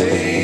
Say.